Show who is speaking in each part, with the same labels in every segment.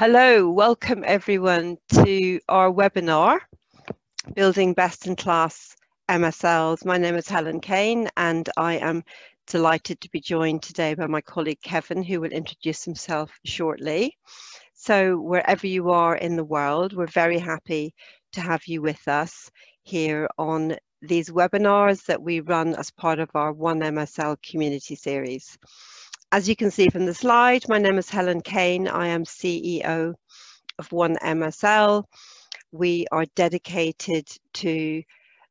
Speaker 1: Hello, welcome everyone to our webinar, Building Best in Class MSLs. My name is Helen Kane and I am delighted to be joined today by my colleague Kevin, who will introduce himself shortly. So wherever you are in the world, we're very happy to have you with us here on these webinars that we run as part of our One MSL community series. As you can see from the slide, my name is Helen Kane. I am CEO of One MSL. We are dedicated to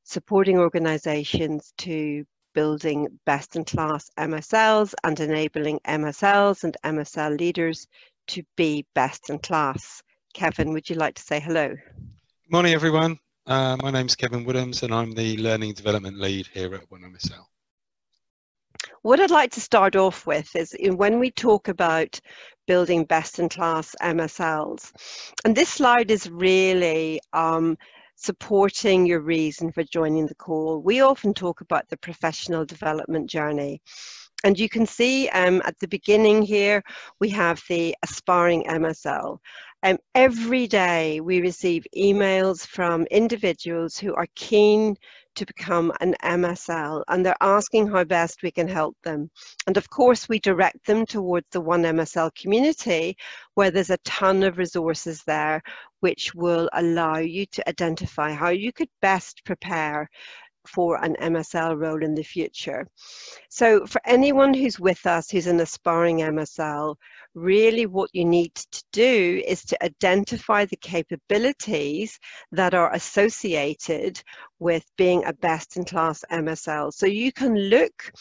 Speaker 1: supporting organizations to building best-in-class MSLs and enabling MSLs and MSL leaders to be best in class. Kevin, would you like to say hello?
Speaker 2: Good morning, everyone. Uh, my name is Kevin Woodhams and I'm the Learning Development Lead here at One MSL.
Speaker 1: What I'd like to start off with is when we talk about building best in class MSLs, and this slide is really um, supporting your reason for joining the call. We often talk about the professional development journey. And you can see um, at the beginning here, we have the aspiring MSL. Um, every day we receive emails from individuals who are keen to become an MSL and they're asking how best we can help them. And of course, we direct them towards the One MSL community where there's a ton of resources there which will allow you to identify how you could best prepare for an MSL role in the future. So for anyone who's with us who's an aspiring MSL, really what you need to do is to identify the capabilities that are associated with being a best-in-class MSL. So you can look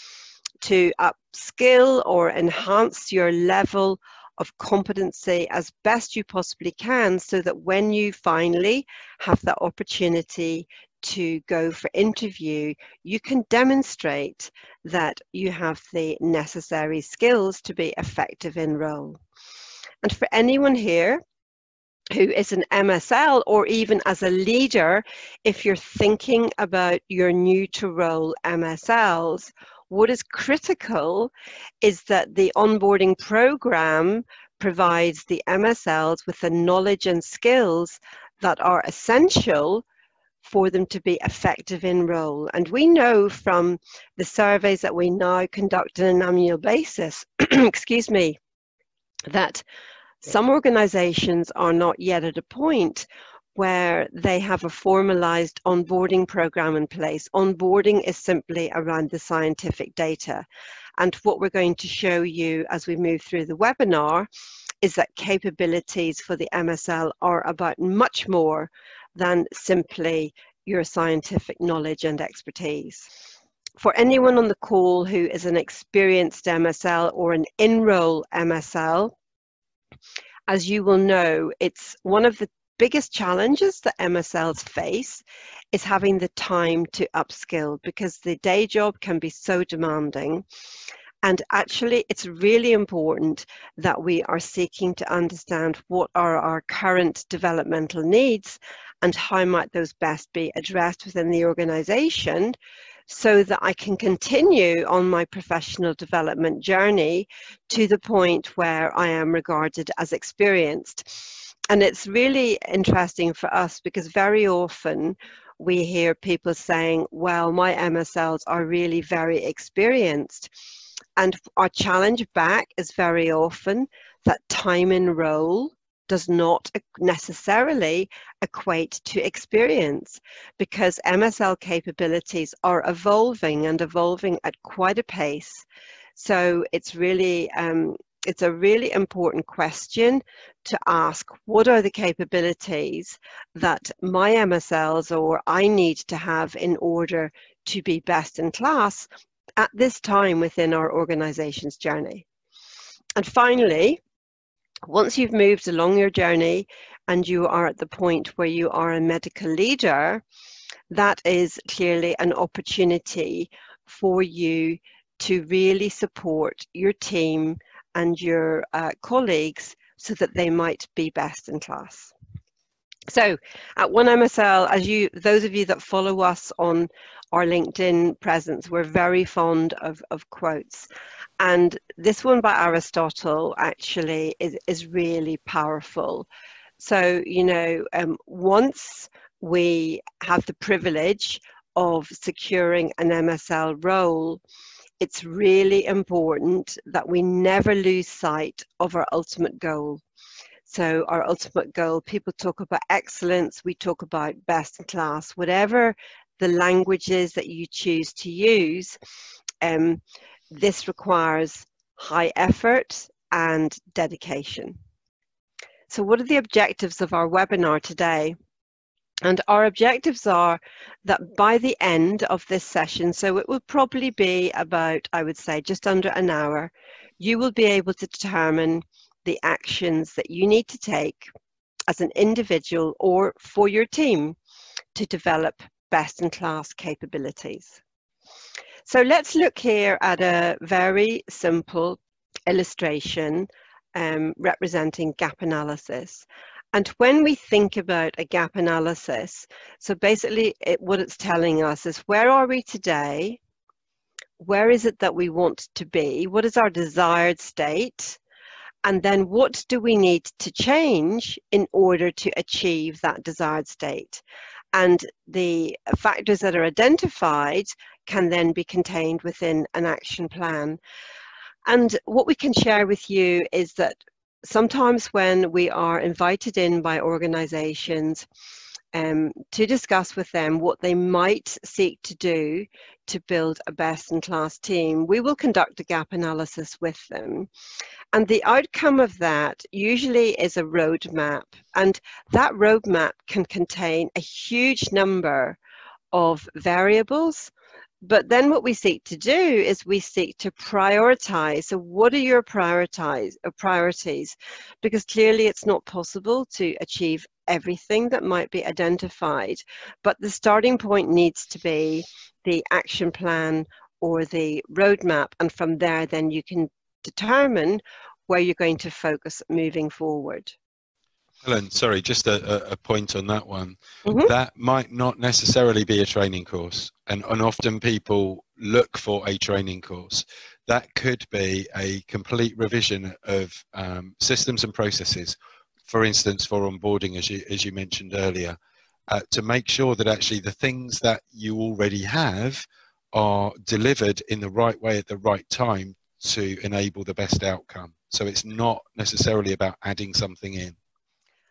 Speaker 1: to upskill or enhance your level of competency as best you possibly can so that when you finally have that opportunity to go for interview, you can demonstrate that you have the necessary skills to be effective in role. And for anyone here who is an MSL or even as a leader, if you're thinking about your new to role MSLs, what is critical is that the onboarding program provides the MSLs with the knowledge and skills that are essential for them to be effective in role. And we know from the surveys that we now conduct on an annual basis, excuse me, that some organizations are not yet at a point where they have a formalized onboarding program in place. Onboarding is simply around the scientific data. And what we're going to show you as we move through the webinar is that capabilities for the MSL are about much more than simply your scientific knowledge and expertise. For anyone on the call who is an experienced MSL or an enroll MSL, as you will know, it's one of the biggest challenges that MSLs face is having the time to upskill because the day job can be so demanding. And actually, it's really important that we are seeking to understand what are our current developmental needs and how might those best be addressed within the organization so that I can continue on my professional development journey to the point where I am regarded as experienced. And it's really interesting for us because very often we hear people saying, well, my MSLs are really very experienced. And our challenge back is very often that time in role does not necessarily equate to experience because MSL capabilities are evolving and evolving at quite a pace. So it's really um, it's a really important question to ask what are the capabilities that my MSLs or I need to have in order to be best in class at this time within our organization's journey. And finally, once you've moved along your journey and you are at the point where you are a medical leader, that is clearly an opportunity for you to really support your team and your uh, colleagues so that they might be best in class. So at One MSL, as you, those of you that follow us on our LinkedIn presence, we're very fond of, of quotes. And this one by Aristotle actually is, is really powerful. So, you know, um, once we have the privilege of securing an MSL role, it's really important that we never lose sight of our ultimate goal. So, our ultimate goal, people talk about excellence, we talk about best in class, whatever the languages that you choose to use. Um, this requires high effort and dedication. So what are the objectives of our webinar today? And our objectives are that by the end of this session, so it will probably be about, I would say, just under an hour, you will be able to determine the actions that you need to take as an individual or for your team to develop best in class capabilities. So let's look here at a very simple illustration um, representing gap analysis. And when we think about a gap analysis, so basically it, what it's telling us is where are we today? Where is it that we want to be? What is our desired state? And then what do we need to change in order to achieve that desired state? And the factors that are identified can then be contained within an action plan. And what we can share with you is that sometimes when we are invited in by organizations um, to discuss with them what they might seek to do to build a best in class team, we will conduct a gap analysis with them. And the outcome of that usually is a roadmap. And that roadmap can contain a huge number of variables but then what we seek to do is we seek to prioritize. So what are your prioritize, uh, priorities? Because clearly it's not possible to achieve everything that might be identified, but the starting point needs to be the action plan or the roadmap. And from there, then you can determine where you're going to focus moving forward.
Speaker 2: Helen, sorry, just a, a point on that one. Mm-hmm. That might not necessarily be a training course, and, and often people look for a training course. That could be a complete revision of um, systems and processes, for instance, for onboarding, as you, as you mentioned earlier, uh, to make sure that actually the things that you already have are delivered in the right way at the right time to enable the best outcome. So it's not necessarily about adding something in.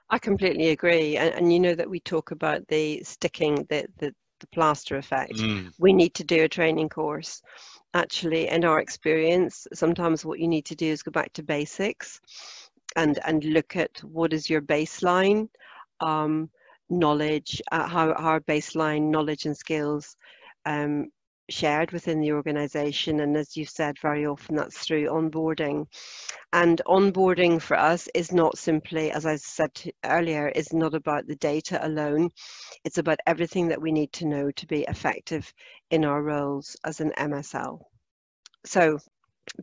Speaker 1: I completely agree. And, and you know that we talk about the sticking, the, the, the plaster effect. Mm. We need to do a training course. Actually, in our experience, sometimes what you need to do is go back to basics and, and look at what is your baseline um, knowledge, uh, how, how our baseline knowledge and skills um, shared within the organization. And as you've said, very often that's through onboarding. And onboarding for us is not simply, as I said earlier, is not about the data alone. It's about everything that we need to know to be effective in our roles as an MSL. So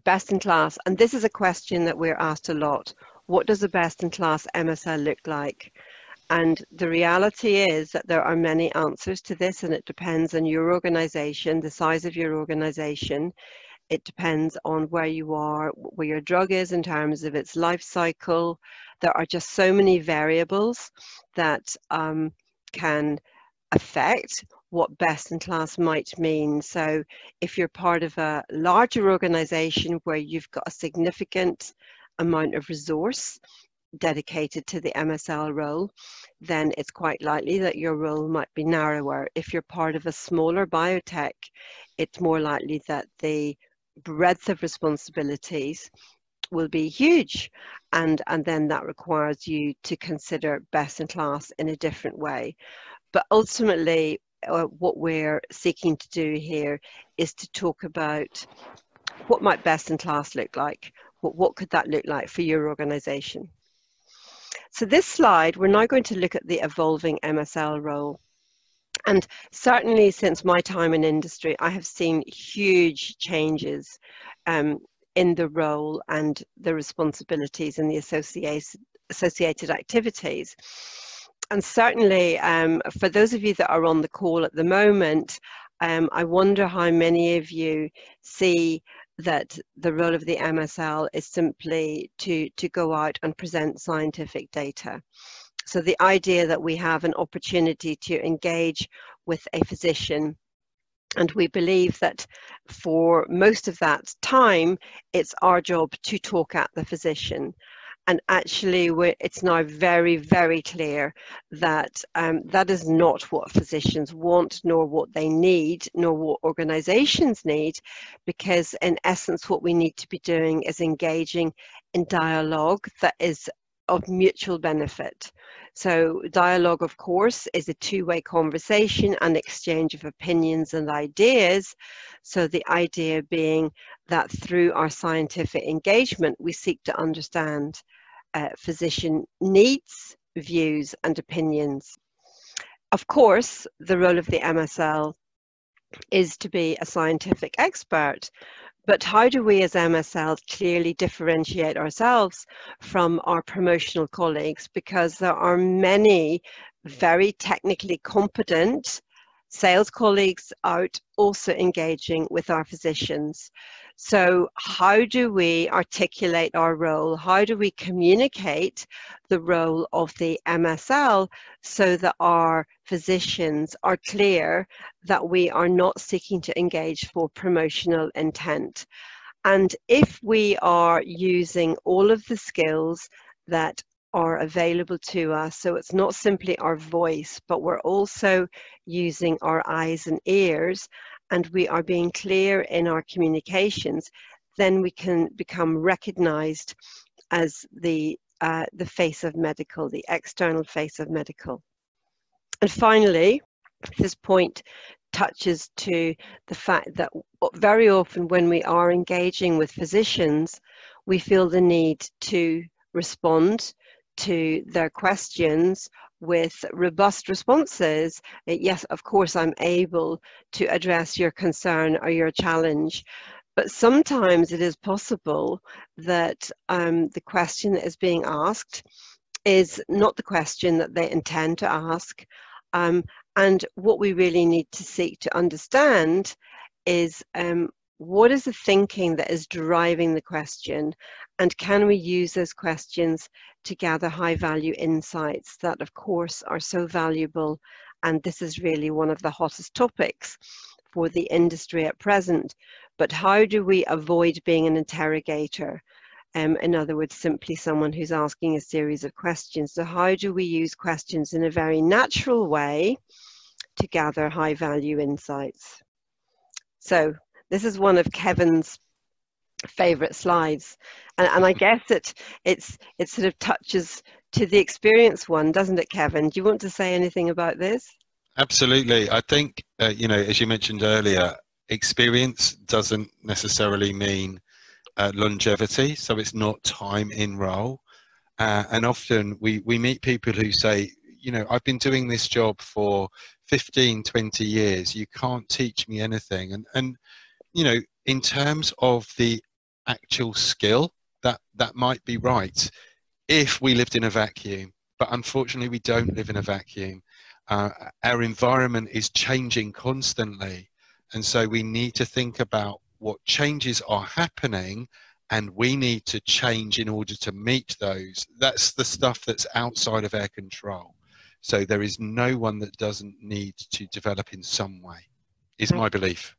Speaker 1: best in class, and this is a question that we're asked a lot. What does a best in class MSL look like? And the reality is that there are many answers to this, and it depends on your organization, the size of your organization. It depends on where you are, where your drug is in terms of its life cycle. There are just so many variables that um, can affect what best in class might mean. So, if you're part of a larger organization where you've got a significant amount of resource, dedicated to the MSL role, then it's quite likely that your role might be narrower. If you're part of a smaller biotech, it's more likely that the breadth of responsibilities will be huge and and then that requires you to consider best in class in a different way. But ultimately uh, what we're seeking to do here is to talk about what might best in class look like. What, what could that look like for your organization so this slide, we're now going to look at the evolving MSL role. And certainly since my time in industry, I have seen huge changes um, in the role and the responsibilities and the associated, associated activities. And certainly um, for those of you that are on the call at the moment, um, I wonder how many of you see that the role of the MSL is simply to, to go out and present scientific data. So the idea that we have an opportunity to engage with a physician and we believe that for most of that time, it's our job to talk at the physician and actually it's now very very clear that um, that is not what physicians want nor what they need nor what organizations need because in essence what we need to be doing is engaging in dialogue that is of mutual benefit. So dialogue of course is a two-way conversation and exchange of opinions and ideas. So the idea being that through our scientific engagement we seek to understand uh, physician needs, views, and opinions. Of course, the role of the MSL is to be a scientific expert, but how do we as MSL clearly differentiate ourselves from our promotional colleagues? Because there are many very technically competent sales colleagues out also engaging with our physicians. So, how do we articulate our role? How do we communicate the role of the MSL so that our physicians are clear that we are not seeking to engage for promotional intent? And if we are using all of the skills that are available to us. So it's not simply our voice, but we're also using our eyes and ears and we are being clear in our communications, then we can become recognized as the, uh, the face of medical, the external face of medical. And finally, this point touches to the fact that very often when we are engaging with physicians, we feel the need to respond to their questions with robust responses, uh, yes, of course, I'm able to address your concern or your challenge. But sometimes it is possible that um, the question that is being asked is not the question that they intend to ask. Um, and what we really need to seek to understand is um, what is the thinking that is driving the question and can we use those questions to gather high value insights that, of course, are so valuable? And this is really one of the hottest topics for the industry at present. But how do we avoid being an interrogator? Um, in other words, simply someone who's asking a series of questions. So, how do we use questions in a very natural way to gather high value insights? So, this is one of Kevin's favorite slides. And, and i guess it it's it sort of touches to the experience one doesn't it kevin? Do you want to say anything about this?
Speaker 2: Absolutely. I think uh, you know as you mentioned earlier experience doesn't necessarily mean uh, longevity so it's not time in role. Uh, and often we we meet people who say you know i've been doing this job for 15 20 years. You can't teach me anything. And and you know in terms of the actual skill, that that might be right if we lived in a vacuum. But unfortunately, we don't live in a vacuum. Uh, our environment is changing constantly, and so we need to think about what changes are happening and we need to change in order to meet those. That's the stuff that's outside of our control. So there is no one that doesn't need to develop in some way, is my belief.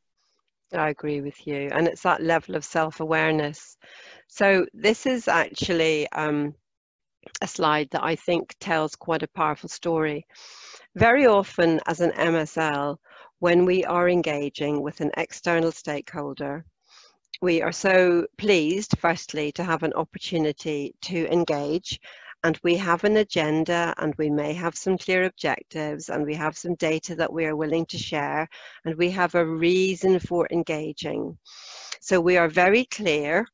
Speaker 1: I agree with you. And it's that level of self awareness. So, this is actually um, a slide that I think tells quite a powerful story. Very often, as an MSL, when we are engaging with an external stakeholder, we are so pleased, firstly, to have an opportunity to engage and we have an agenda and we may have some clear objectives and we have some data that we are willing to share and we have a reason for engaging. So we are very clear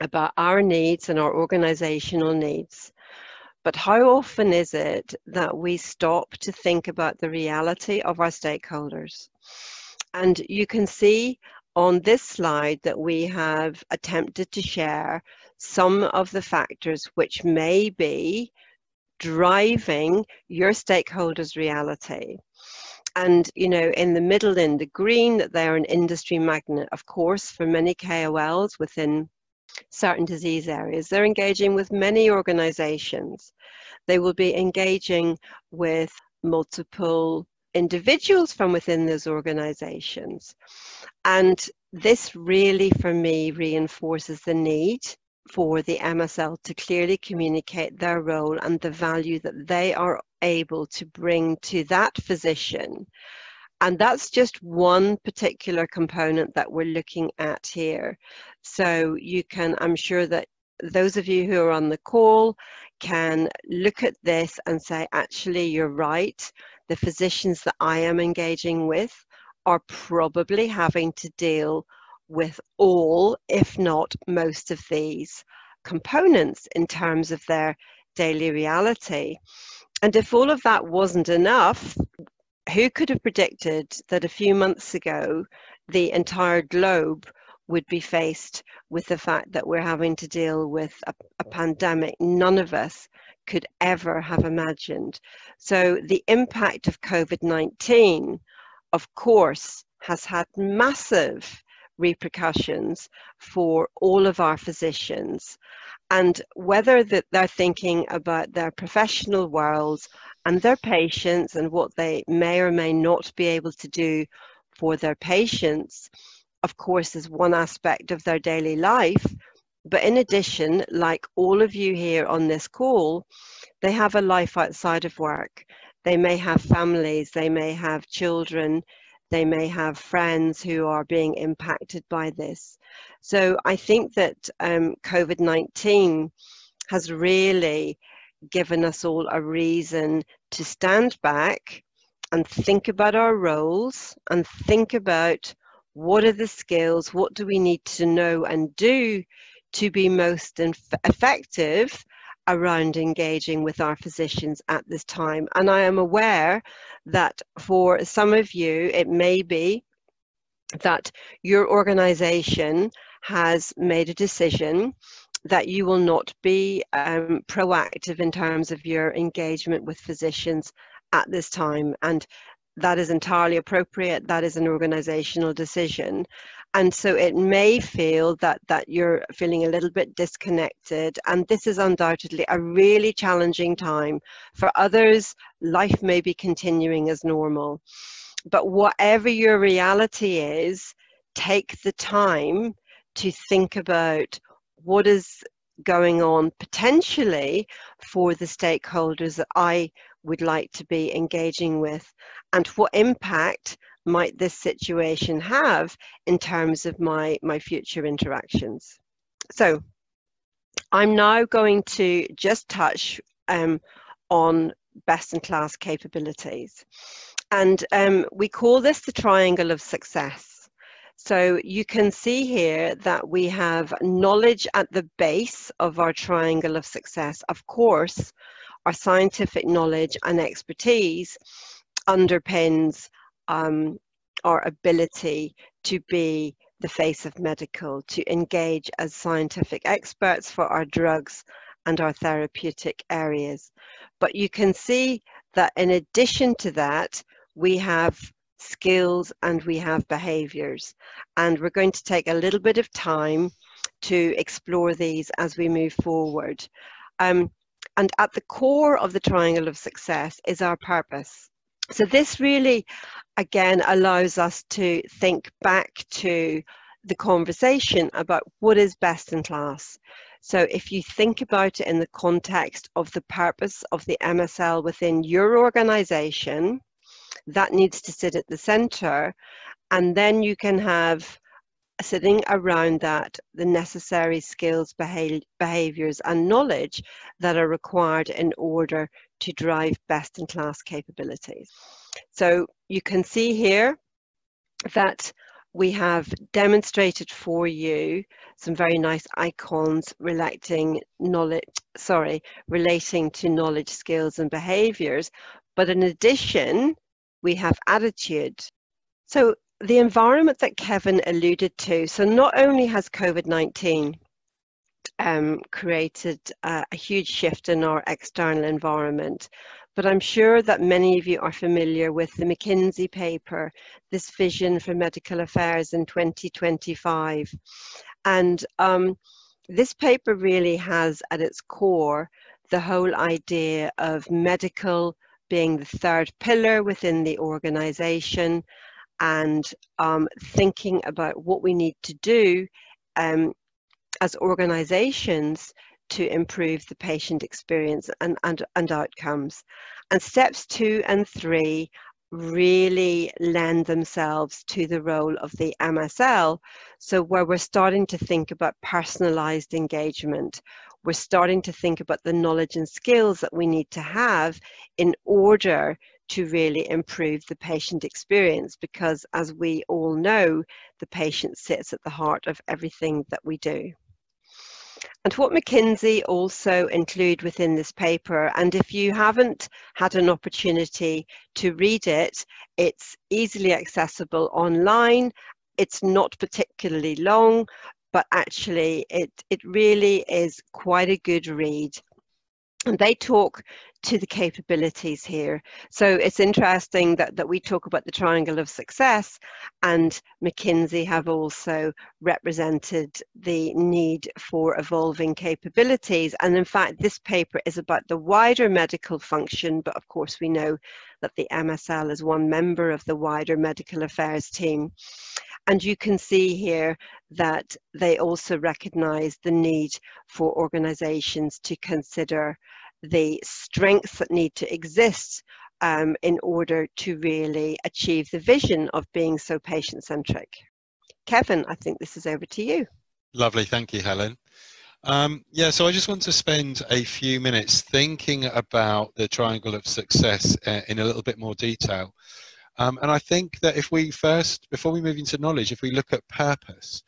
Speaker 1: about our needs and our organizational needs. But how often is it that we stop to think about the reality of our stakeholders? And you can see on this slide that we have attempted to share some of the factors which may be driving your stakeholders' reality. and you know in the middle in the green that they're an industry magnet of course for many kols within certain disease areas. They're engaging with many organizations. They will be engaging with multiple individuals from within those organizations. And this really for me reinforces the need for the MSL to clearly communicate their role and the value that they are able to bring to that physician. And that's just one particular component that we're looking at here. So you can, I'm sure that those of you who are on the call can look at this and say, actually, you're right. The physicians that I am engaging with are probably having to deal with all, if not most of these components in terms of their daily reality. And if all of that wasn't enough, who could have predicted that a few months ago the entire globe would be faced with the fact that we're having to deal with a, a, pandemic none of us could ever have imagined. So the impact of COVID 19, of course, has had massive repercussions for all of our physicians. And whether that they're thinking about their professional worlds and their patients and what they may or may not be able to do for their patients of course is one aspect of their daily life. But in addition like all of you here on this call they have a life outside of work. They may have families they may have children they may have friends who are being impacted by this. So I think that um, COVID 19 has really given us all a reason to stand back and think about our roles and think about what are the skills, what do we need to know and do to be most effective around engaging with our physicians at this time. And I am aware that for some of you, it may be that your organization has made a decision that you will not be um, proactive in terms of your engagement with physicians at this time. And that is entirely appropriate. That is an organizational decision and so it may feel that that you're feeling a little bit disconnected. And this is undoubtedly a really challenging time for others. Life may be continuing as normal. But whatever your reality is take the time to think about what is going on potentially for the stakeholders that I would like to be engaging with and what impact might this situation have in terms of my, my future interactions? So I'm now going to just touch um, on best in class capabilities. And um, we call this the triangle of success. So you can see here that we have knowledge at the base of our triangle of success. Of course, our scientific knowledge and expertise underpins um, our ability to be the face of medical, to engage as scientific experts for our drugs and our therapeutic areas. But you can see that in addition to that, we have skills and we have behaviors. And we're going to take a little bit of time to explore these as we move forward. Um, and at the core of the triangle of success is our purpose. So this really, again, allows us to think back to the conversation about what is best in class. So if you think about it in the context of the purpose of the MSL within your organization, that needs to sit at the center. And then you can have sitting around that the necessary skills, behaviors, and knowledge that are required in order to drive best in class capabilities. So you can see here that we have demonstrated for you some very nice icons relating knowledge sorry relating to knowledge skills and behaviors. But in addition we have attitude. So the environment that Kevin alluded to, so not only has COVID 19 um, created uh, a huge shift in our external environment, but I'm sure that many of you are familiar with the McKinsey paper, This Vision for Medical Affairs in 2025. And um, this paper really has at its core the whole idea of medical being the third pillar within the organization and um, thinking about what we need to do um, as organizations to improve the patient experience and, and, and outcomes. And steps two and three really lend themselves to the role of the MSL. So, where we're starting to think about personalized engagement, we're starting to think about the knowledge and skills that we need to have in order to really improve the patient experience because as we all know the patient sits at the heart of everything that we do and what McKinsey also include within this paper, and if you haven't had an opportunity to read it, it's easily accessible online. It's not particularly long, but actually it, it really is quite a good read. And they talk to the capabilities here. So it's interesting that, that we talk about the triangle of success, and McKinsey have also represented the need for evolving capabilities. And in fact, this paper is about the wider medical function, but of course, we know that the MSL is one member of the wider medical affairs team. And you can see here that they also recognize the need for organizations to consider the strengths that need to exist um, in order to really achieve the vision of being so patient centric. Kevin, I think this is over to you.
Speaker 2: Lovely, thank you, Helen. Um, yeah, so I just want to spend a few minutes thinking about the triangle of success uh, in a little bit more detail. Um, and I think that if we first, before we move into knowledge, if we look at purpose,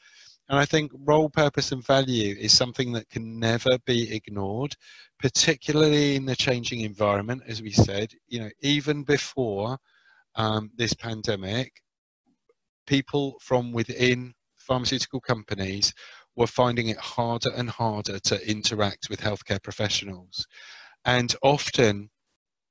Speaker 2: and I think role, purpose, and value is something that can never be ignored, particularly in the changing environment, as we said. You know, even before um, this pandemic, people from within pharmaceutical companies were finding it harder and harder to interact with healthcare professionals. And often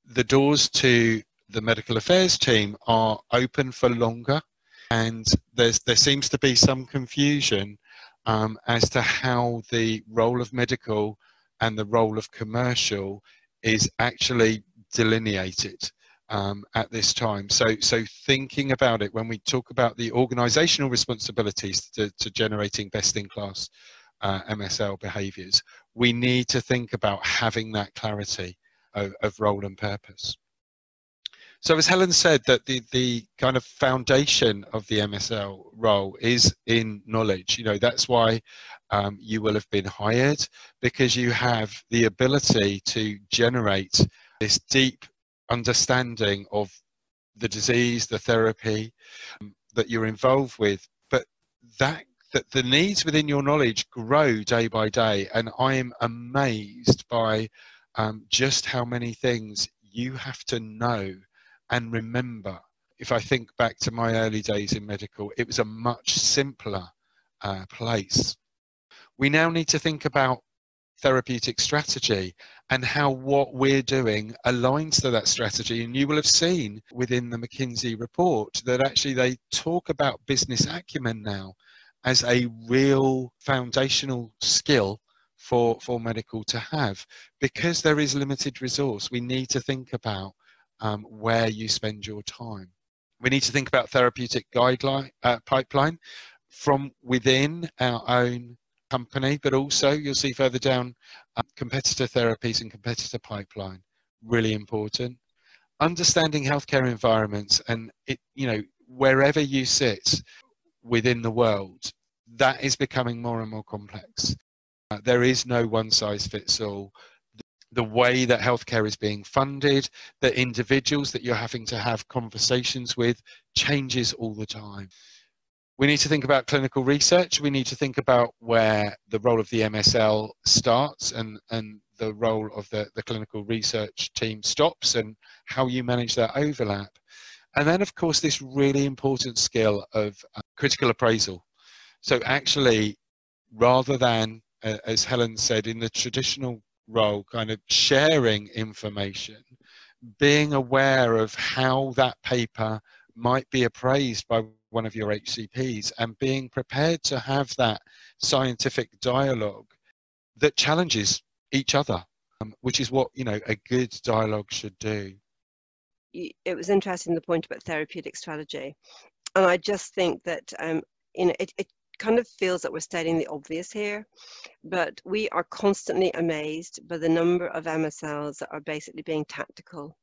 Speaker 2: the doors to the medical affairs team are open for longer and there's there seems to be some confusion um, as to how the role of medical and the role of commercial is actually delineated um, at this time. So, so thinking about it when we talk about the organisational responsibilities to, to, generating best-in-class uh, MSL behaviours, we need to think about having that clarity of, of role and purpose. So as Helen said, that the, the kind of foundation of the MSL role is in knowledge. You know, that's why um, you will have been hired because you have the ability to generate this deep understanding of the disease, the therapy um, that you're involved with. But that that the needs within your knowledge grow day by day, and I am amazed by um, just how many things you have to know and remember. If I think back to my early days in medical, it was a much simpler uh, place. We now need to think about therapeutic strategy and how what we're doing aligns to that strategy. And you will have seen within the McKinsey report that actually they talk about business acumen now as a real foundational skill for, for medical to have. Because there is limited resource, we need to think about um, where you spend your time. We need to think about therapeutic guideline uh, pipeline from within our own company, but also you'll see further down uh, competitor therapies and competitor pipeline. Really important. Understanding healthcare environments and it, you know, wherever you sit within the world, that is becoming more and more complex. Uh, there is no one size fits all the way that healthcare is being funded, the individuals that you're having to have conversations with changes all the time. We need to think about clinical research. We need to think about where the role of the MSL starts and, and the role of the, the clinical research team stops and how you manage that overlap. And then, of course, this really important skill of uh, critical appraisal. So, actually, rather than, uh, as Helen said, in the traditional role, kind of sharing information, being aware of how that paper might be appraised by one of your HCPs and being prepared to have that scientific dialogue that challenges each other, um, which is what you know a good dialogue should do.
Speaker 1: It was interesting the point about therapeutic strategy, and I just think that um, you know it, it kind of feels that we're stating the obvious here, but we are constantly amazed by the number of MSLs that are basically being tactical,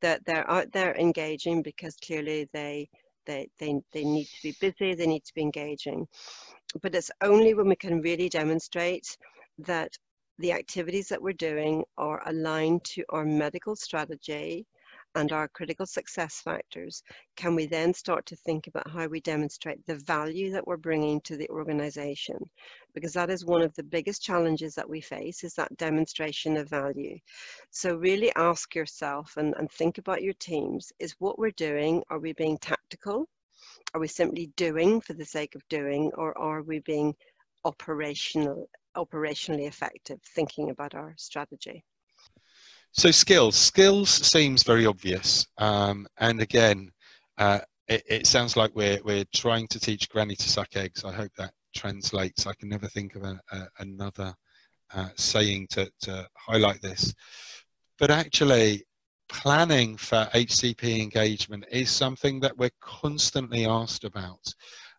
Speaker 1: that they're out there engaging because clearly they they, they, they need to be busy, they need to be engaging. But it's only when we can really demonstrate that the activities that we're doing are aligned to our medical strategy and our critical success factors, can we then start to think about how we demonstrate the value that we're bringing to the organization? Because that is one of the biggest challenges that we face is that demonstration of value. So really ask yourself and, and think about your teams, is what we're doing, are we being tactical? Are we simply doing for the sake of doing, or are we being operational, operationally effective, thinking about our strategy?
Speaker 2: So skills, skills seems very obvious, um, and again, uh, it, it, sounds like we're we're trying to teach granny to suck eggs. I hope that translates. I can never think of a, a, another uh, saying to, to highlight this, but actually, planning for HCP engagement is something that we're constantly asked about.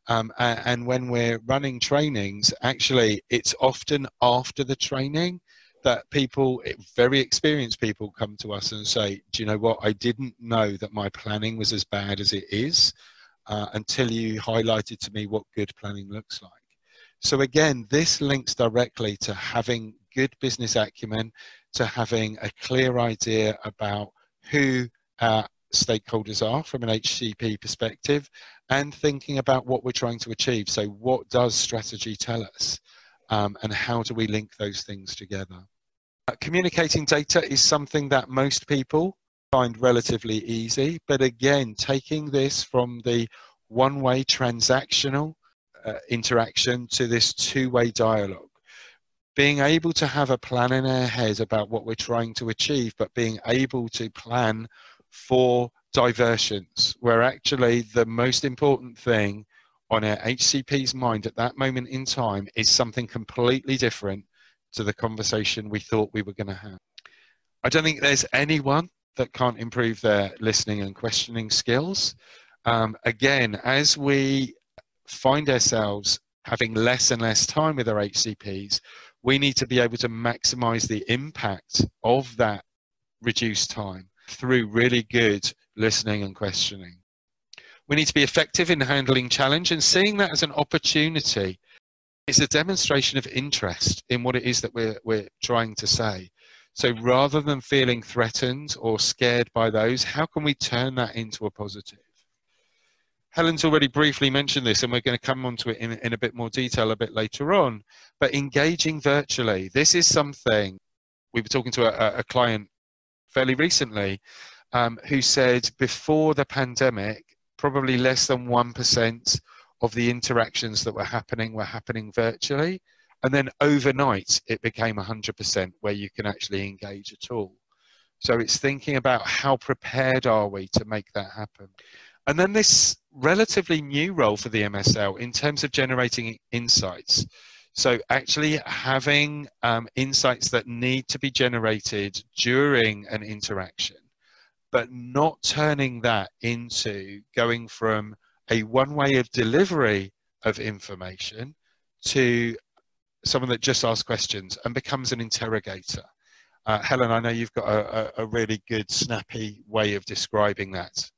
Speaker 2: Um, and, and when we're running trainings, actually, it's often after the training that people, very experienced people, come to us and say, "Do you know what? I didn't know that my planning was as bad as it is uh, until you highlighted to me what good planning looks like." So again, this links directly to having good business acumen, to having a clear idea about who our stakeholders are from an HCP perspective, and thinking about what we're trying to achieve. So, what does strategy tell us? Um, and how do we link those things together? Uh, communicating data is something that most people find relatively easy, but again, taking this from the one-way transactional uh, interaction to this two-way dialogue. Being able to have a plan in our head about what we're trying to achieve, but being able to plan for diversions, where actually the most important thing on our HCP's mind at that moment in time is something completely different to the conversation we thought we were going to have. I don't think there's anyone that can't improve their listening and questioning skills. Um, again, as we find ourselves having less and less time with our HCPs, we need to be able to maximize the impact of that reduced time through really good listening and questioning. We need to be effective in handling challenge and seeing that as an opportunity. It's a demonstration of interest in what it is that we're, we're trying to say. So rather than feeling threatened or scared by those, how can we turn that into a positive? Helen's already briefly mentioned this, and we're going to come onto it in, in a bit more detail a bit later on. But engaging virtually, this is something we were talking to a, a client fairly recently um, who said before the pandemic, probably less than 1% of the interactions that were happening were happening virtually. And then overnight, it became 100% where you can actually engage at all. So it's thinking about how prepared are we to make that happen. And then this relatively new role for the MSL in terms of generating insights. So actually having um, insights that need to be generated during an interaction but not turning that into going from a one way of delivery of information to someone that just asks questions and becomes an interrogator. Uh, Helen, I know you've got a, a, really good, snappy way of describing that.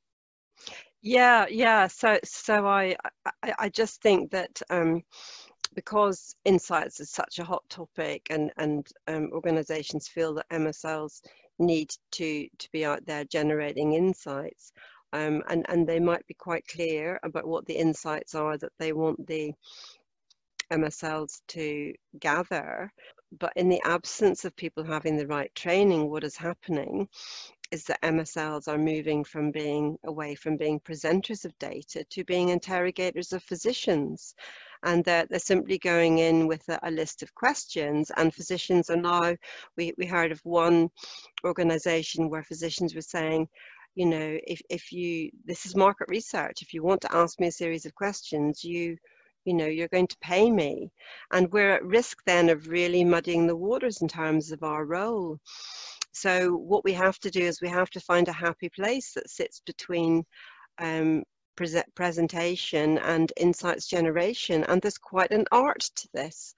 Speaker 1: Yeah, yeah. So, so I, I, I just think that um, because insights is such a hot topic, and and um, organisations feel that MSLs need to, to be out there generating insights. Um, and, and they might be quite clear about what the insights are that they want the MSLs to gather. But in the absence of people having the right training, what is happening is that MSLs are moving from being away from being presenters of data to being interrogators of physicians. And they're, they're simply going in with a, a, list of questions. And physicians are now we, we heard of one organization where physicians were saying you know if, if you this is market research. If you want to ask me a series of questions you you know you're going to pay me. And we're at risk then of really muddying the waters in terms of our role. So what we have to do is we have to find a happy place that sits between um, pre- presentation and insights generation. And there's quite an art to this.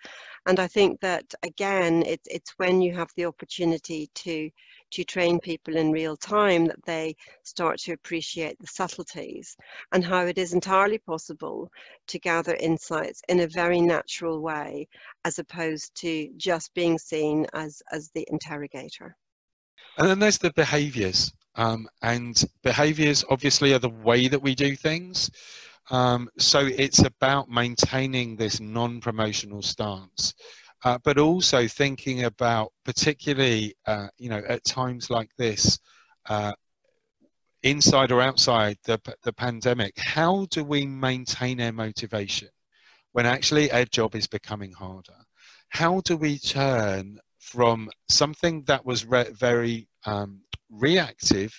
Speaker 1: And I think that again, it's it's when you have the opportunity to to train people in real time that they start to appreciate the subtleties and how it is entirely possible to gather insights in a very natural way as opposed to just being seen as as the interrogator.
Speaker 2: And then there's the behaviors. Um, and behaviors obviously are the way that we do things. Um, so it's about maintaining this non promotional stance. Uh, but also thinking about, particularly, uh, you know, at times like this, uh, inside or outside the, the pandemic, how do we maintain our motivation when actually our job is becoming harder? How do we turn from something that was re- very um, reactive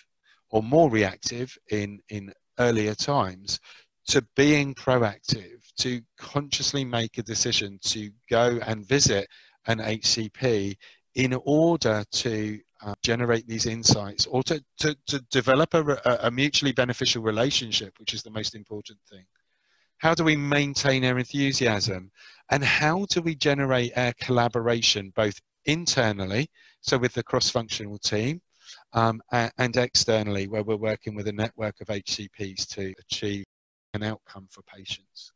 Speaker 2: or more reactive in, in earlier times to being proactive, to consciously make a decision to go and visit an HCP in order to uh, generate these insights or to, to, to develop a, a mutually beneficial relationship, which is the most important thing. How do we maintain our enthusiasm? And how do we generate our collaboration both internally, so with the cross-functional team, um, and, externally, where we're working with a network of HCPs to achieve an outcome for patients.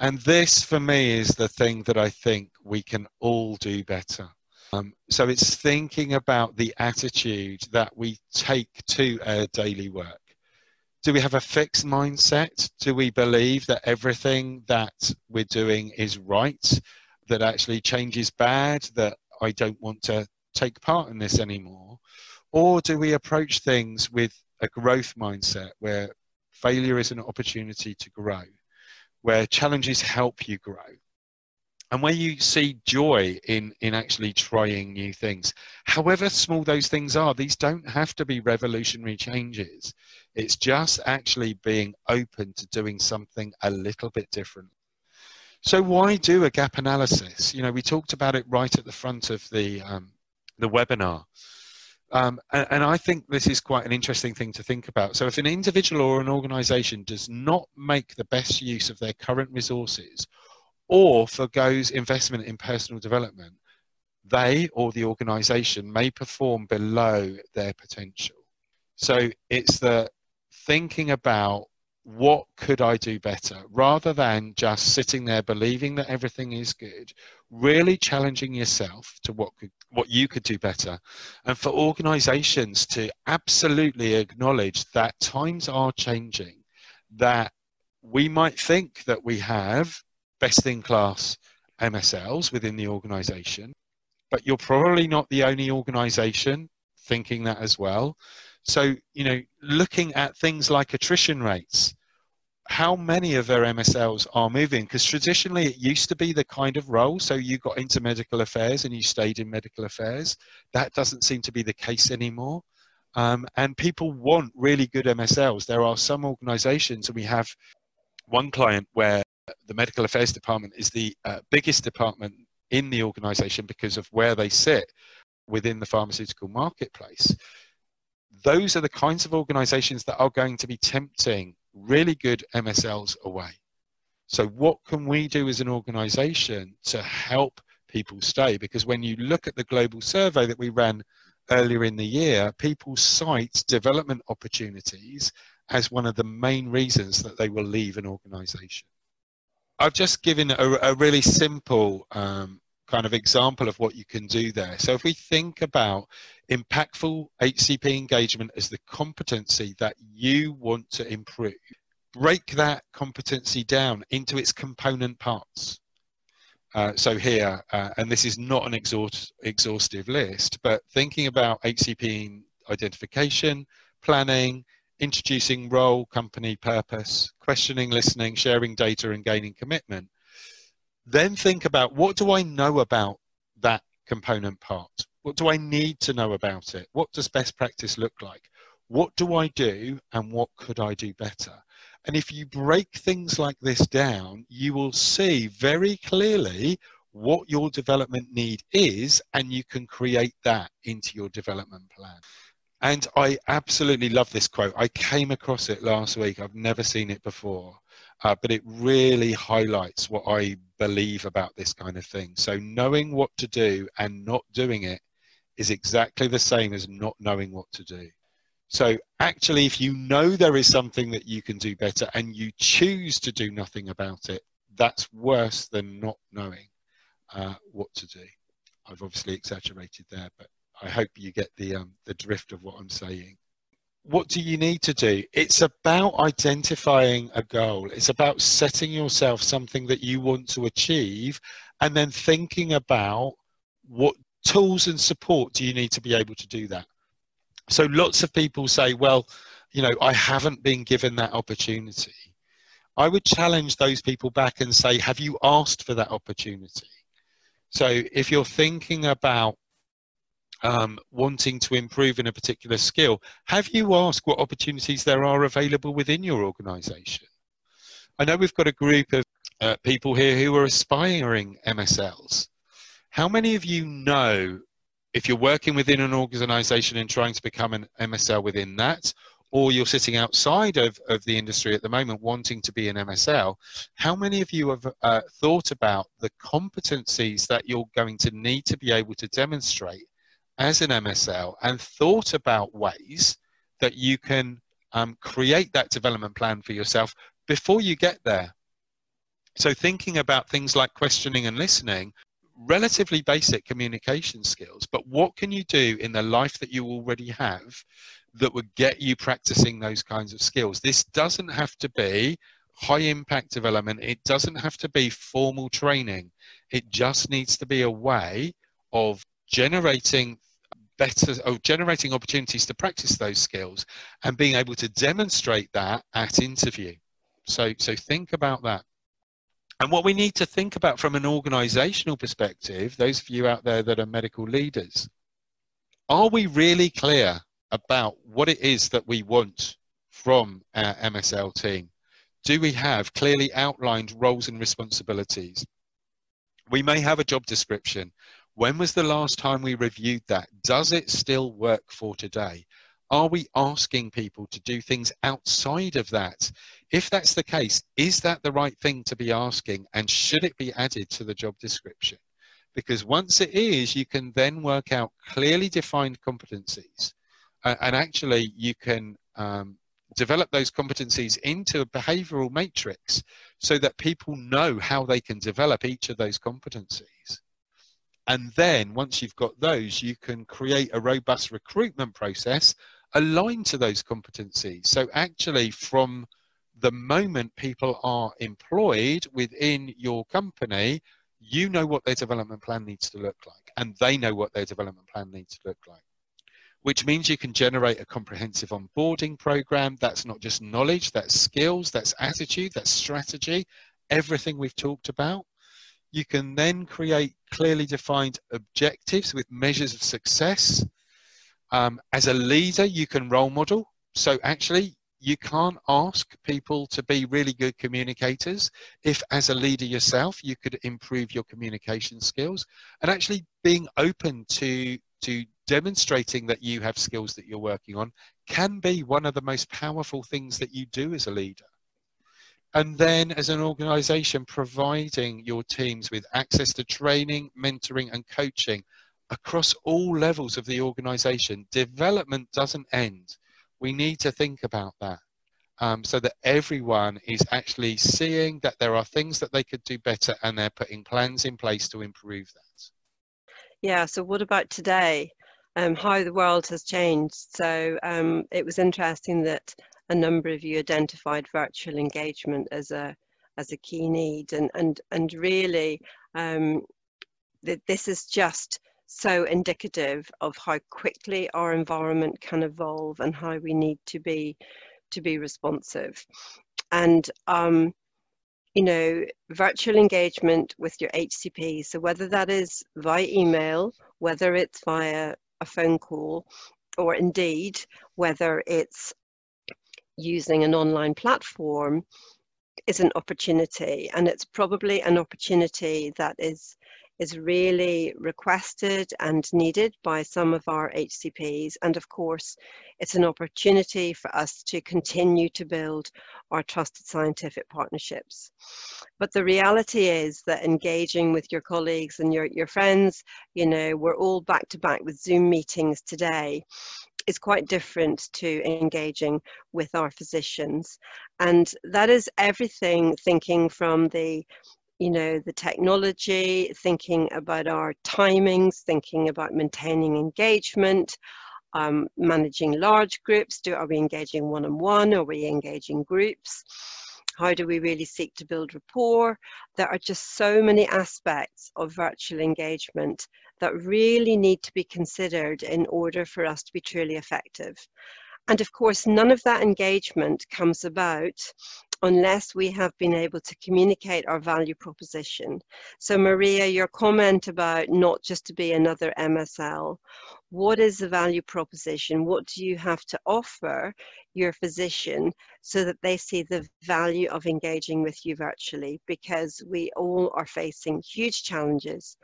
Speaker 2: And this, for me, is the thing that I think we can all do better. Um, so it's thinking about the attitude that we take to our daily work. Do we have a fixed mindset? Do we believe that everything that we're doing is right? that actually change is bad, that I don't want to take part in this anymore? Or do we approach things with a growth mindset where failure is an opportunity to grow, where challenges help you grow? and where you see joy in in actually trying new things however small those things are these don't have to be revolutionary changes it's just actually being open to doing something a little bit different so why do a gap analysis? You know, we talked about it right at the front of the um, the webinar. Um, and, and, I think this is quite an interesting thing to think about. So if an individual or an organization does not make the best use of their current resources or forgoes investment in personal development, they or the organization may perform below their potential. So it's the thinking about what could I do better rather than just sitting there believing that everything is good, really challenging yourself to what could what you could do better. And for organizations to absolutely acknowledge that times are changing, that we might think that we have best in class MSLs within the organization, but you're probably not the only organization thinking that as well. So, you know, looking at things like attrition rates, how many of their MSLs are moving? Because traditionally it used to be the kind of role, so you got into medical affairs and you stayed in medical affairs. That doesn't seem to be the case anymore. Um, and people want really good MSLs. There are some organizations, and we have one client where the medical affairs department is the uh, biggest department in the organization because of where they sit within the pharmaceutical marketplace those are the kinds of organizations that are going to be tempting really good MSLs away. So, what can we do as an organization to help people stay? Because when you look at the global survey that we ran earlier in the year, people cite development opportunities as one of the main reasons that they will leave an organization. I've just given a, a really simple um, kind of example of what you can do there. So if we think about impactful HCP engagement as the competency that you want to improve, break that competency down into its component parts. Uh, so here, uh, and this is not an exhaust, exhaustive list, but thinking about HCP identification, planning, introducing role, company, purpose, questioning, listening, sharing data, and gaining commitment. Then think about what do I know about that component part? What do I need to know about it? What does best practice look like? What do I do and what could I do better? And if you break things like this down, you will see very clearly what your development need is, and you can create that into your development plan. And I absolutely love this quote. I came across it last week. I've never seen it before, uh, but it really highlights what I believe about this kind of thing. So, knowing what to do and not doing it is exactly the same as not knowing what to do. So, actually, if you know there is something that you can do better and you choose to do nothing about it, that's worse than not knowing uh, what to do. I've obviously exaggerated there, but I hope you get the um, the drift of what I'm saying. What do you need to do? It's about identifying a goal. It's about setting yourself something that you want to achieve, and then thinking about what tools and support do you need to be able to do that. So lots of people say, well, you know, I haven't been given that opportunity. I would challenge those people back and say, have you asked for that opportunity? So if you're thinking about um, wanting to improve in a particular skill, have you asked what opportunities there are available within your organization? I know we've got a group of uh, people here who are aspiring MSLs. How many of you know if you're working within an organization and trying to become an MSL within that, or you're sitting outside of, of the industry at the moment wanting to be an MSL, how many of you have uh, thought about the competencies that you're going to need to be able to demonstrate as an MSL and thought about ways that you can um, create that development plan for yourself before you get there? So, thinking about things like questioning and listening, relatively basic communication skills, but what can you do in the life that you already have that would get you practicing those kinds of skills. This doesn't have to be high impact development, it doesn't have to be formal training. It just needs to be a way of generating better of generating opportunities to practice those skills and being able to demonstrate that at interview. So so think about that. And what we need to think about from an organizational perspective, those of you out there that are medical leaders, are we really clear about what it is that we want from our MSL team? Do we have clearly outlined roles and responsibilities? We may have a job description. When was the last time we reviewed that? Does it still work for today? Are we asking people to do things outside of that? If that's the case, is that the right thing to be asking and should it be added to the job description? Because once it is, you can then work out clearly defined competencies and actually you can um, develop those competencies into a behavioral matrix so that people know how they can develop each of those competencies. And then once you've got those, you can create a robust recruitment process aligned to those competencies. So actually from the moment people are employed within your company, you know what their development plan needs to look like and they know what their development plan needs to look like which means you can generate a comprehensive onboarding program. That's not just knowledge, that's skills, that's attitude, that's strategy, everything we've talked about. You can then create clearly defined objectives with measures of success. Um, as a leader, you can role model. So actually, you can't ask people to be really good communicators if as a leader yourself you could improve your communication skills and actually being open to to demonstrating that you have skills that you're working on can be one of the most powerful things that you do as a leader. And then, as an organization, providing your teams with access to training, mentoring, and coaching across all levels of the organization. Development doesn't end. We need to think about that. Um, so that everyone is actually seeing that there are things that they could do better and they're putting plans in place to improve that.
Speaker 1: Yeah, so what about today? Um, how the world has changed. So um, it was interesting that a number of you identified virtual engagement as a as a key need, and and and really um, that this is just so indicative of how quickly our environment can evolve and how we need to be to be responsive. And um, you know, virtual engagement with your HCP. So whether that is via email, whether it's via a phone call, or indeed whether it's using an online platform, is an opportunity. And it's probably an opportunity that is is really requested and needed by some of our HCPs. And of course, it's an opportunity for us to continue to build our trusted scientific partnerships. But the reality is that engaging with your colleagues and your, your friends, you know, we're all back to back with Zoom meetings today is quite different to engaging with our physicians. And that is everything thinking from the you know, the technology, thinking about our timings, thinking about maintaining engagement, um, managing large groups. Do, are we engaging one-on-one? Are we engaging groups? How do we really seek to build rapport? There are just so many aspects of virtual engagement that really need to be considered in order for us to be truly effective. And of course, none of that engagement comes about unless we have been able to communicate our value proposition. So, Maria, your comment about not just to be another MSL, what is the value proposition? What do you have to offer your physician so that they see the value of engaging with you virtually? Because we all are facing huge challenges.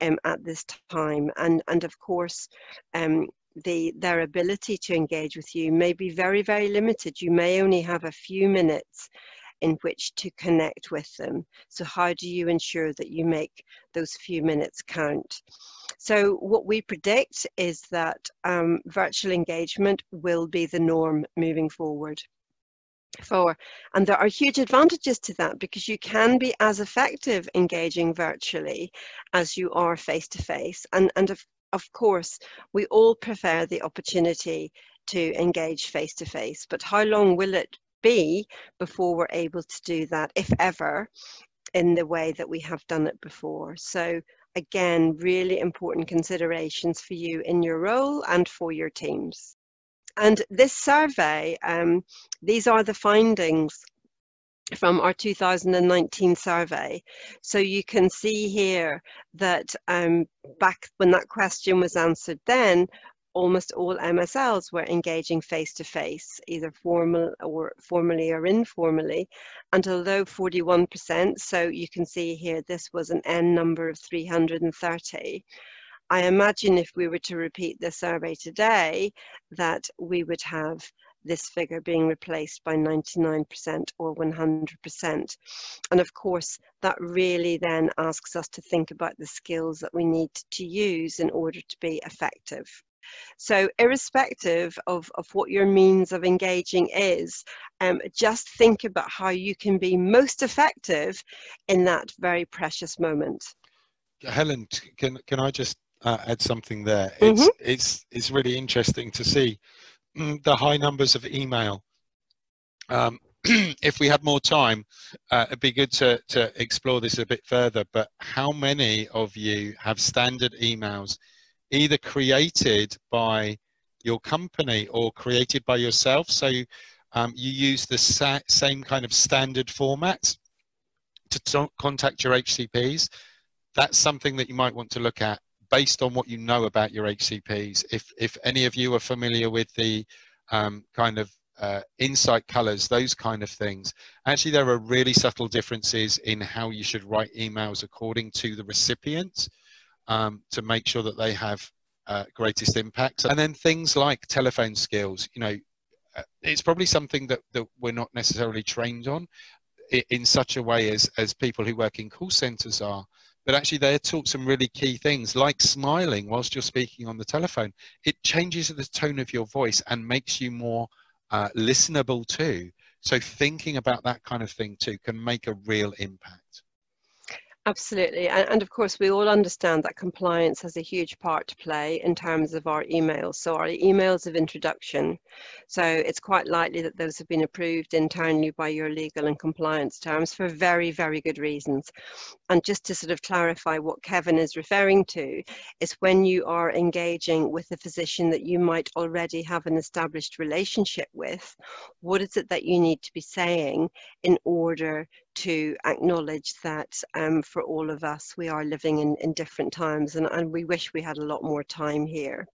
Speaker 1: Um, at this time. And and of course um, the their ability to engage with you may be very very limited. You may only have a few minutes in which to connect with them. So how do you ensure that you make those few minutes count? So what we predict is that um, virtual engagement will be the norm moving forward for and there are huge advantages to that because you can be as effective engaging virtually as you are face to face and and of of course, we all prefer the opportunity to engage face to face, but how long will it be before we're able to do that, if ever, in the way that we have done it before? So, again, really important considerations for you in your role and for your teams. And this survey, um, these are the findings from our 2019 survey. So you can see here that um, back when that question was answered then, almost all MSLs were engaging face to face, either formal or formally or informally. And although 41%, so you can see here this was an N number of 330. I imagine if we were to repeat the survey today, that we would have this figure being replaced by 99% or 100%. And of course, that really then asks us to think about the skills that we need to use in order to be effective. So, irrespective of, of what your means of engaging is, um, just think about how you can be most effective in that very precious moment.
Speaker 2: Helen, can, can I just uh, add something there? It's, mm-hmm. it's, it's really interesting to see Mm, the high numbers of email. Um, if we had more time, uh, it'd be good to, to explore this a bit further. But how many of you have standard emails either created by your company or created by yourself? So um, you use the sa- same kind of standard formats to t- contact your HCPs. That's something that you might want to look at based on what you know about your HCPs. If, if any of you are familiar with the um, kind of uh, insight colors, those kind of things. Actually, there are really subtle differences in how you should write emails according to the recipient um, to make sure that they have uh, greatest impact. And then things like telephone skills, you know, uh, it's probably something that, that we're not necessarily trained on in such a way as, as people who work in call centers are but actually they're taught some really key things like smiling whilst you're speaking on the telephone it changes the tone of your voice and makes you more uh, listenable too so thinking about that kind of thing too can make a real impact
Speaker 1: Absolutely. And, and, of course, we all understand that compliance has a huge part to play in terms of our emails. So, our emails of introduction. So, it's quite likely that those have been approved internally by your legal and compliance terms for very, very good reasons. And just to sort of clarify what Kevin is referring to, is when you are engaging with a physician that you might already have an established relationship with, what is it that you need to be saying in order to acknowledge that um, for all of us, we are living in, in different times, and, and we wish we had a lot more time here.